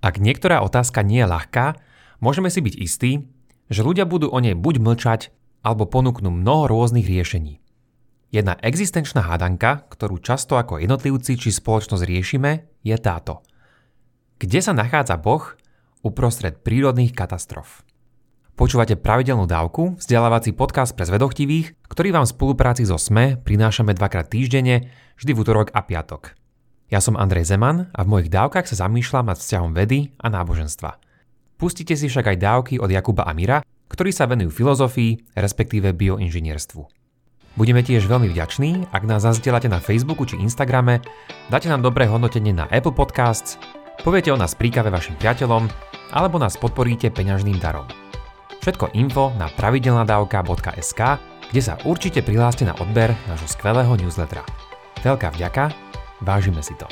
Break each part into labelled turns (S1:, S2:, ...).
S1: Ak niektorá otázka nie je ľahká, môžeme si byť istí, že ľudia budú o nej buď mlčať, alebo ponúknú mnoho rôznych riešení. Jedna existenčná hádanka, ktorú často ako jednotlivci či spoločnosť riešime, je táto. Kde sa nachádza Boh uprostred prírodných katastrof? Počúvate pravidelnú dávku, vzdelávací podcast pre zvedochtivých, ktorý vám v spolupráci so SME prinášame dvakrát týždenne, vždy v útorok a piatok. Ja som Andrej Zeman a v mojich dávkach sa zamýšľam nad vzťahom vedy a náboženstva. Pustite si však aj dávky od Jakuba Amira, ktorí sa venujú filozofii, respektíve bioinžinierstvu. Budeme tiež veľmi vďační, ak nás zazdieľate na Facebooku či Instagrame, dáte nám dobré hodnotenie na Apple Podcasts, poviete o nás príkave vašim priateľom alebo nás podporíte peňažným darom. Všetko info na pravidelnadavka.sk, kde sa určite prihláste na odber nášho skvelého newslettera. Veľká vďaka Vážime si to.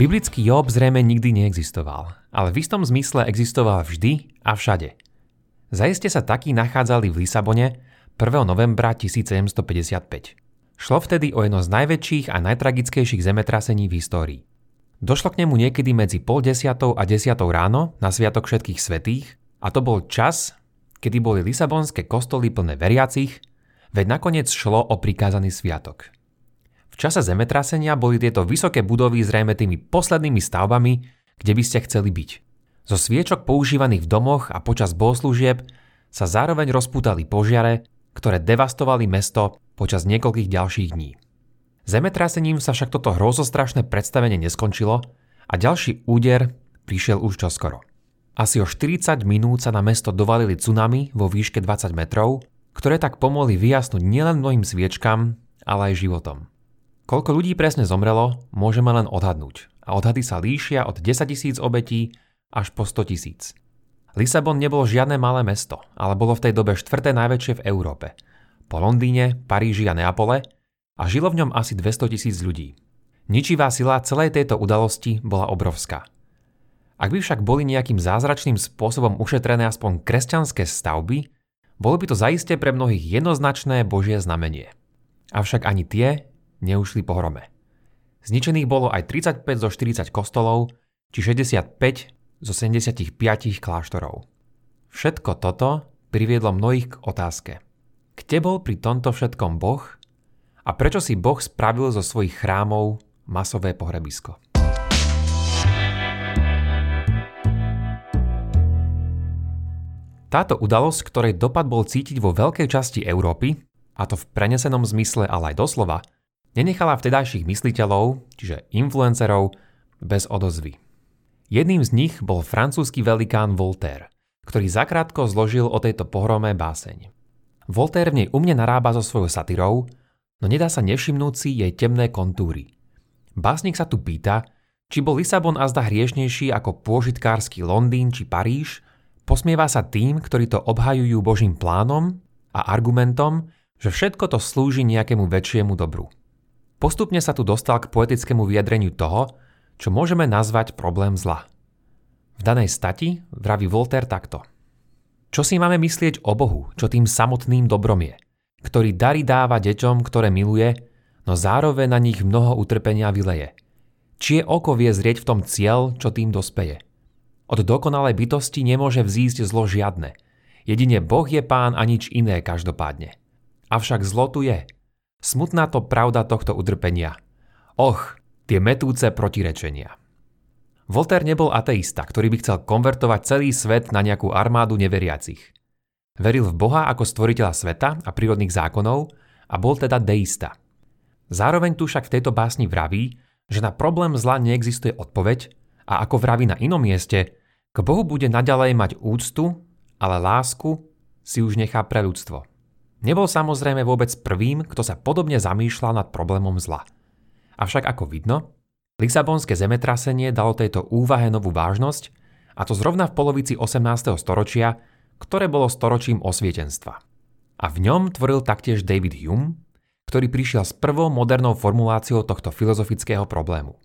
S1: Biblický Job zrejme nikdy neexistoval, ale v istom zmysle existoval vždy a všade. Zajiste sa takí nachádzali v Lisabone 1. novembra 1755. Šlo vtedy o jedno z najväčších a najtragickejších zemetrasení v histórii. Došlo k nemu niekedy medzi pol desiatou a desiatou ráno na Sviatok všetkých svetých a to bol čas, kedy boli lisabonské kostoly plné veriacich, veď nakoniec šlo o prikázaný sviatok. V čase zemetrasenia boli tieto vysoké budovy zrejme tými poslednými stavbami, kde by ste chceli byť. Zo sviečok používaných v domoch a počas bohoslúžieb sa zároveň rozpútali požiare, ktoré devastovali mesto počas niekoľkých ďalších dní. Zemetrasením sa však toto hrozostrašné predstavenie neskončilo a ďalší úder prišiel už čoskoro. Asi o 40 minút sa na mesto dovalili tsunami vo výške 20 metrov, ktoré tak pomohli vyjasnúť nielen mnohým sviečkam, ale aj životom. Koľko ľudí presne zomrelo, môžeme len odhadnúť a odhady sa líšia od 10 tisíc obetí až po 100 tisíc. Lisabon nebolo žiadne malé mesto, ale bolo v tej dobe štvrté najväčšie v Európe. Po Londýne, Paríži a Neapole a žilo v ňom asi 200 tisíc ľudí. Ničivá sila celej tejto udalosti bola obrovská. Ak by však boli nejakým zázračným spôsobom ušetrené aspoň kresťanské stavby, bolo by to zaiste pre mnohých jednoznačné božie znamenie. Avšak ani tie neušli pohrome. Zničených bolo aj 35 zo 40 kostolov, či 65 zo 75 kláštorov. Všetko toto priviedlo mnohých k otázke. Kde bol pri tomto všetkom Boh a prečo si Boh spravil zo svojich chrámov masové pohrebisko. Táto udalosť, ktorej dopad bol cítiť vo veľkej časti Európy, a to v prenesenom zmysle, ale aj doslova, nenechala vtedajších mysliteľov, čiže influencerov, bez odozvy. Jedným z nich bol francúzsky velikán Voltaire, ktorý zakrátko zložil o tejto pohrome báseň. Voltaire v nej umne narába so svojou satyrou, no nedá sa nevšimnúť si jej temné kontúry. Básnik sa tu pýta, či bol Lisabon azda hriešnejší ako pôžitkársky Londýn či Paríž, posmieva sa tým, ktorí to obhajujú Božím plánom a argumentom, že všetko to slúži nejakému väčšiemu dobru. Postupne sa tu dostal k poetickému vyjadreniu toho, čo môžeme nazvať problém zla. V danej stati vraví Voltaire takto. Čo si máme myslieť o Bohu, čo tým samotným dobrom je – ktorý dary dáva deťom, ktoré miluje, no zároveň na nich mnoho utrpenia vyleje. Čie oko vie zrieť v tom cieľ, čo tým dospeje. Od dokonalej bytosti nemôže vzísť zlo žiadne. Jedine Boh je pán a nič iné každopádne. Avšak zlo tu je. Smutná to pravda tohto utrpenia. Och, tie metúce protirečenia. Voltaire nebol ateista, ktorý by chcel konvertovať celý svet na nejakú armádu neveriacich. Veril v Boha ako stvoriteľa sveta a prírodných zákonov a bol teda deista. Zároveň tu však v tejto básni vraví, že na problém zla neexistuje odpoveď a ako vraví na inom mieste, k Bohu bude naďalej mať úctu, ale lásku si už nechá pre ľudstvo. Nebol samozrejme vôbec prvým, kto sa podobne zamýšľal nad problémom zla. Avšak ako vidno, Lisabonské zemetrasenie dalo tejto úvahe novú vážnosť, a to zrovna v polovici 18. storočia, ktoré bolo storočím osvietenstva. A v ňom tvoril taktiež David Hume, ktorý prišiel s prvou modernou formuláciou tohto filozofického problému.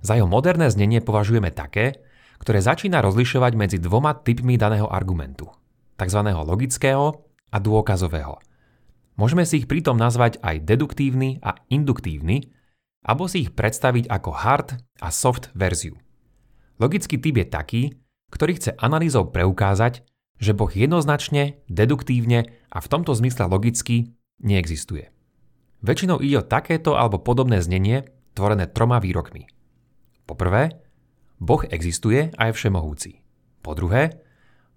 S1: Za jeho moderné znenie považujeme také, ktoré začína rozlišovať medzi dvoma typmi daného argumentu, tzv. logického a dôkazového. Môžeme si ich pritom nazvať aj deduktívny a induktívny, alebo si ich predstaviť ako hard a soft verziu. Logický typ je taký, ktorý chce analýzou preukázať, že Boh jednoznačne, deduktívne a v tomto zmysle logicky neexistuje. Väčšinou ide o takéto alebo podobné znenie, tvorené troma výrokmi. Po prvé, Boh existuje a je všemohúci. Po druhé,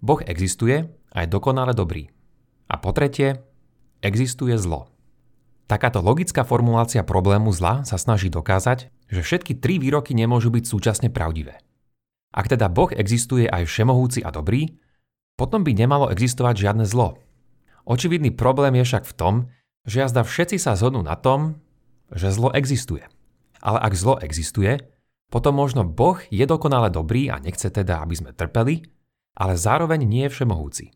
S1: Boh existuje a je dokonale dobrý. A po tretie, existuje zlo. Takáto logická formulácia problému zla sa snaží dokázať, že všetky tri výroky nemôžu byť súčasne pravdivé. Ak teda Boh existuje aj všemohúci a dobrý, potom by nemalo existovať žiadne zlo. Očividný problém je však v tom, že jazda všetci sa zhodnú na tom, že zlo existuje. Ale ak zlo existuje, potom možno Boh je dokonale dobrý a nechce teda, aby sme trpeli, ale zároveň nie je všemohúci.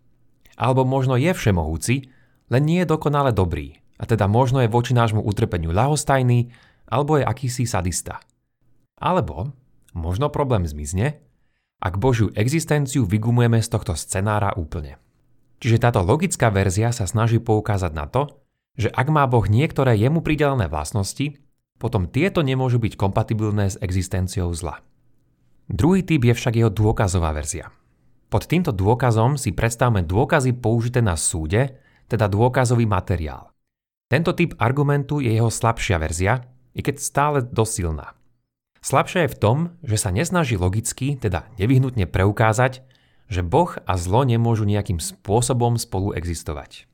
S1: Alebo možno je všemohúci, len nie je dokonale dobrý, a teda možno je voči nášmu utrpeniu ľahostajný, alebo je akýsi sadista. Alebo možno problém zmizne, ak Božiu existenciu vygumujeme z tohto scenára úplne. Čiže táto logická verzia sa snaží poukázať na to, že ak má Boh niektoré jemu pridelené vlastnosti, potom tieto nemôžu byť kompatibilné s existenciou zla. Druhý typ je však jeho dôkazová verzia. Pod týmto dôkazom si predstavme dôkazy použité na súde, teda dôkazový materiál. Tento typ argumentu je jeho slabšia verzia, i keď stále dosilná. Slabšia je v tom, že sa nesnaží logicky, teda nevyhnutne preukázať, že Boh a zlo nemôžu nejakým spôsobom spolu existovať.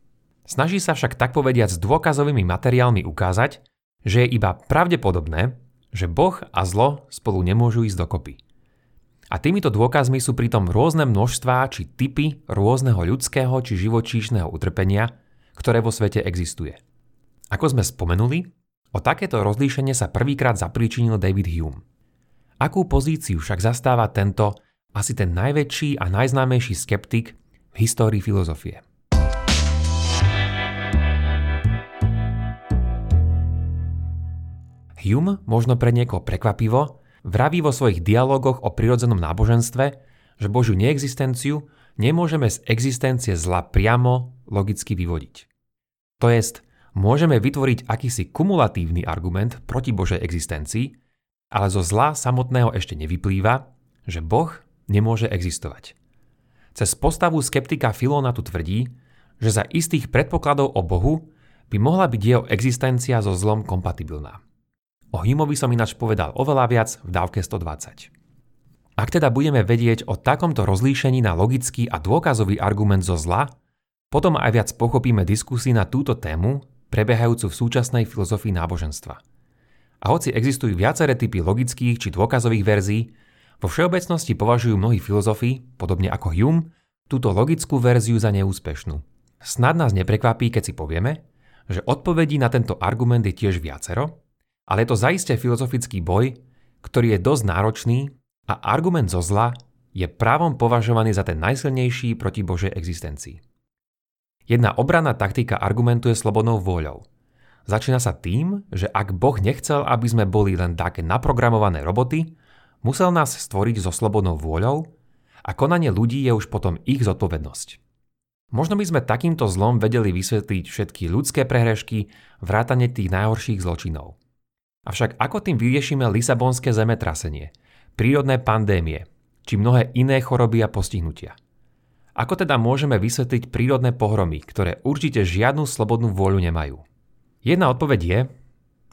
S1: Snaží sa však tak povediať s dôkazovými materiálmi ukázať, že je iba pravdepodobné, že Boh a zlo spolu nemôžu ísť dokopy. A týmito dôkazmi sú pritom rôzne množstvá či typy rôzneho ľudského či živočíšneho utrpenia, ktoré vo svete existuje. Ako sme spomenuli, o takéto rozlíšenie sa prvýkrát zapríčinil David Hume. Akú pozíciu však zastáva tento asi ten najväčší a najznámejší skeptik v histórii filozofie? Hume, možno pre niekoho prekvapivo, vraví vo svojich dialogoch o prirodzenom náboženstve, že Božiu neexistenciu nemôžeme z existencie zla priamo logicky vyvodiť. To jest, môžeme vytvoriť akýsi kumulatívny argument proti Božej existencii, ale zo zla samotného ešte nevyplýva, že Boh nemôže existovať. Cez postavu skeptika Filona tu tvrdí, že za istých predpokladov o Bohu by mohla byť jeho existencia so zlom kompatibilná. O Humeovi som ináč povedal oveľa viac v dávke 120. Ak teda budeme vedieť o takomto rozlíšení na logický a dôkazový argument zo zla, potom aj viac pochopíme diskusy na túto tému, prebiehajúcu v súčasnej filozofii náboženstva. A hoci existujú viaceré typy logických či dôkazových verzií, vo všeobecnosti považujú mnohí filozofi, podobne ako Hume, túto logickú verziu za neúspešnú. Snad nás neprekvapí, keď si povieme, že odpovedí na tento argument je tiež viacero ale je to zaiste filozofický boj, ktorý je dosť náročný a argument zo zla je právom považovaný za ten najsilnejší proti Božej existencii. Jedna obranná taktika argumentuje slobodnou vôľou. Začína sa tým, že ak Boh nechcel, aby sme boli len také naprogramované roboty, musel nás stvoriť so slobodnou vôľou a konanie ľudí je už potom ich zodpovednosť. Možno by sme takýmto zlom vedeli vysvetliť všetky ľudské prehrešky, vrátane tých najhorších zločinov. Avšak ako tým vyriešime Lisabonské zemetrasenie, prírodné pandémie, či mnohé iné choroby a postihnutia? Ako teda môžeme vysvetliť prírodné pohromy, ktoré určite žiadnu slobodnú vôľu nemajú? Jedna odpoveď je,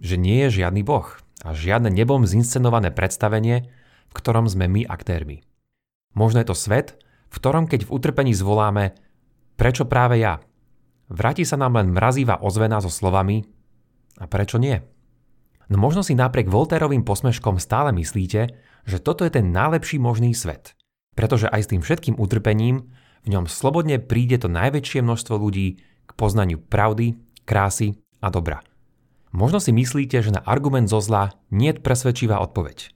S1: že nie je žiadny boh a žiadne nebom zinscenované predstavenie, v ktorom sme my aktérmi. Možno je to svet, v ktorom keď v utrpení zvoláme prečo práve ja? Vráti sa nám len mrazivá ozvena so slovami a prečo nie? No možno si napriek Volterovým posmeškom stále myslíte, že toto je ten najlepší možný svet. Pretože aj s tým všetkým utrpením v ňom slobodne príde to najväčšie množstvo ľudí k poznaniu pravdy, krásy a dobra. Možno si myslíte, že na argument zo zla nie je presvedčivá odpoveď.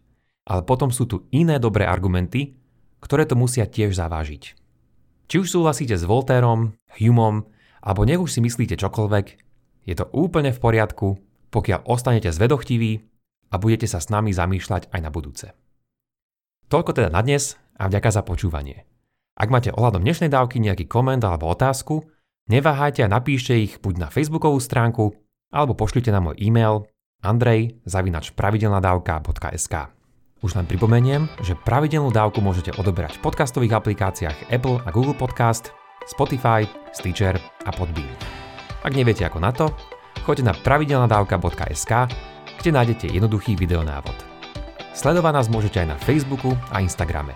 S1: Ale potom sú tu iné dobré argumenty, ktoré to musia tiež zavážiť. Či už súhlasíte s Volterom, Humom, alebo nech už si myslíte čokoľvek, je to úplne v poriadku pokiaľ ostanete zvedochtiví a budete sa s nami zamýšľať aj na budúce. Toľko teda na dnes a vďaka za počúvanie. Ak máte ohľadom dnešnej dávky nejaký koment alebo otázku, neváhajte a napíšte ich buď na facebookovú stránku, alebo pošlite na môj e-mail andrej.pravidelnadavka.sk Už len pripomeniem, že pravidelnú dávku môžete odoberať v podcastových aplikáciách Apple a Google Podcast, Spotify, Stitcher a Podbean. Ak neviete ako na to, choďte na pravidelnadavka.sk, kde nájdete jednoduchý videonávod. Sledovať nás môžete aj na Facebooku a Instagrame.